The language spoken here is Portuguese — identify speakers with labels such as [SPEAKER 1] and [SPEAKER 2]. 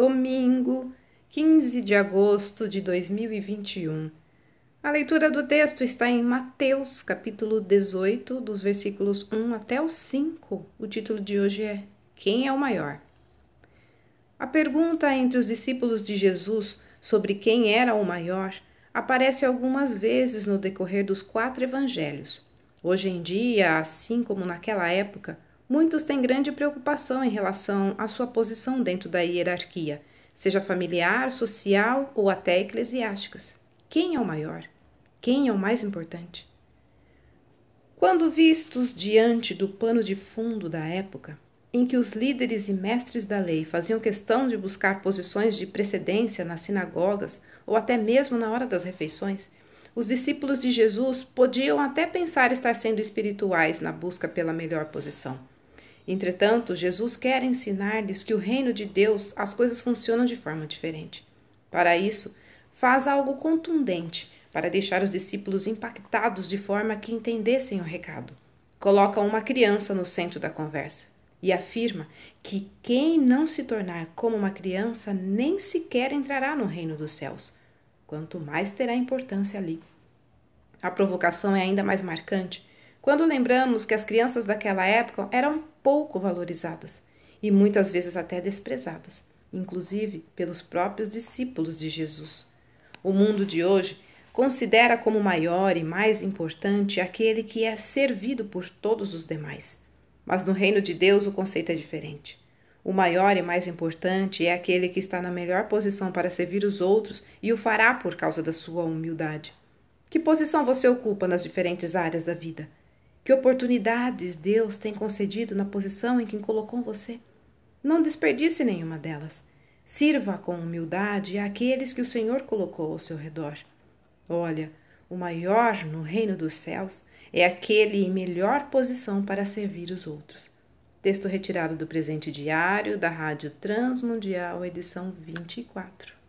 [SPEAKER 1] domingo, 15 de agosto de 2021. A leitura do texto está em Mateus, capítulo 18, dos versículos 1 até o 5. O título de hoje é Quem é o maior? A pergunta entre os discípulos de Jesus sobre quem era o maior aparece algumas vezes no decorrer dos quatro evangelhos. Hoje em dia, assim como naquela época, muitos têm grande preocupação em relação à sua posição dentro da hierarquia, seja familiar, social ou até eclesiásticas. Quem é o maior? Quem é o mais importante? Quando vistos diante do pano de fundo da época, em que os líderes e mestres da lei faziam questão de buscar posições de precedência nas sinagogas ou até mesmo na hora das refeições, os discípulos de Jesus podiam até pensar estar sendo espirituais na busca pela melhor posição. Entretanto, Jesus quer ensinar-lhes que o reino de Deus as coisas funcionam de forma diferente. Para isso, faz algo contundente para deixar os discípulos impactados de forma que entendessem o recado. Coloca uma criança no centro da conversa e afirma que quem não se tornar como uma criança nem sequer entrará no reino dos céus, quanto mais terá importância ali. A provocação é ainda mais marcante quando lembramos que as crianças daquela época eram pouco valorizadas e muitas vezes até desprezadas, inclusive pelos próprios discípulos de Jesus. O mundo de hoje considera como maior e mais importante aquele que é servido por todos os demais. Mas no reino de Deus o conceito é diferente. O maior e mais importante é aquele que está na melhor posição para servir os outros e o fará por causa da sua humildade. Que posição você ocupa nas diferentes áreas da vida? Que oportunidades Deus tem concedido na posição em que colocou você? Não desperdice nenhuma delas. Sirva com humildade àqueles que o Senhor colocou ao seu redor. Olha, o maior no reino dos céus é aquele em melhor posição para servir os outros. Texto retirado do presente diário da Rádio Transmundial, edição 24.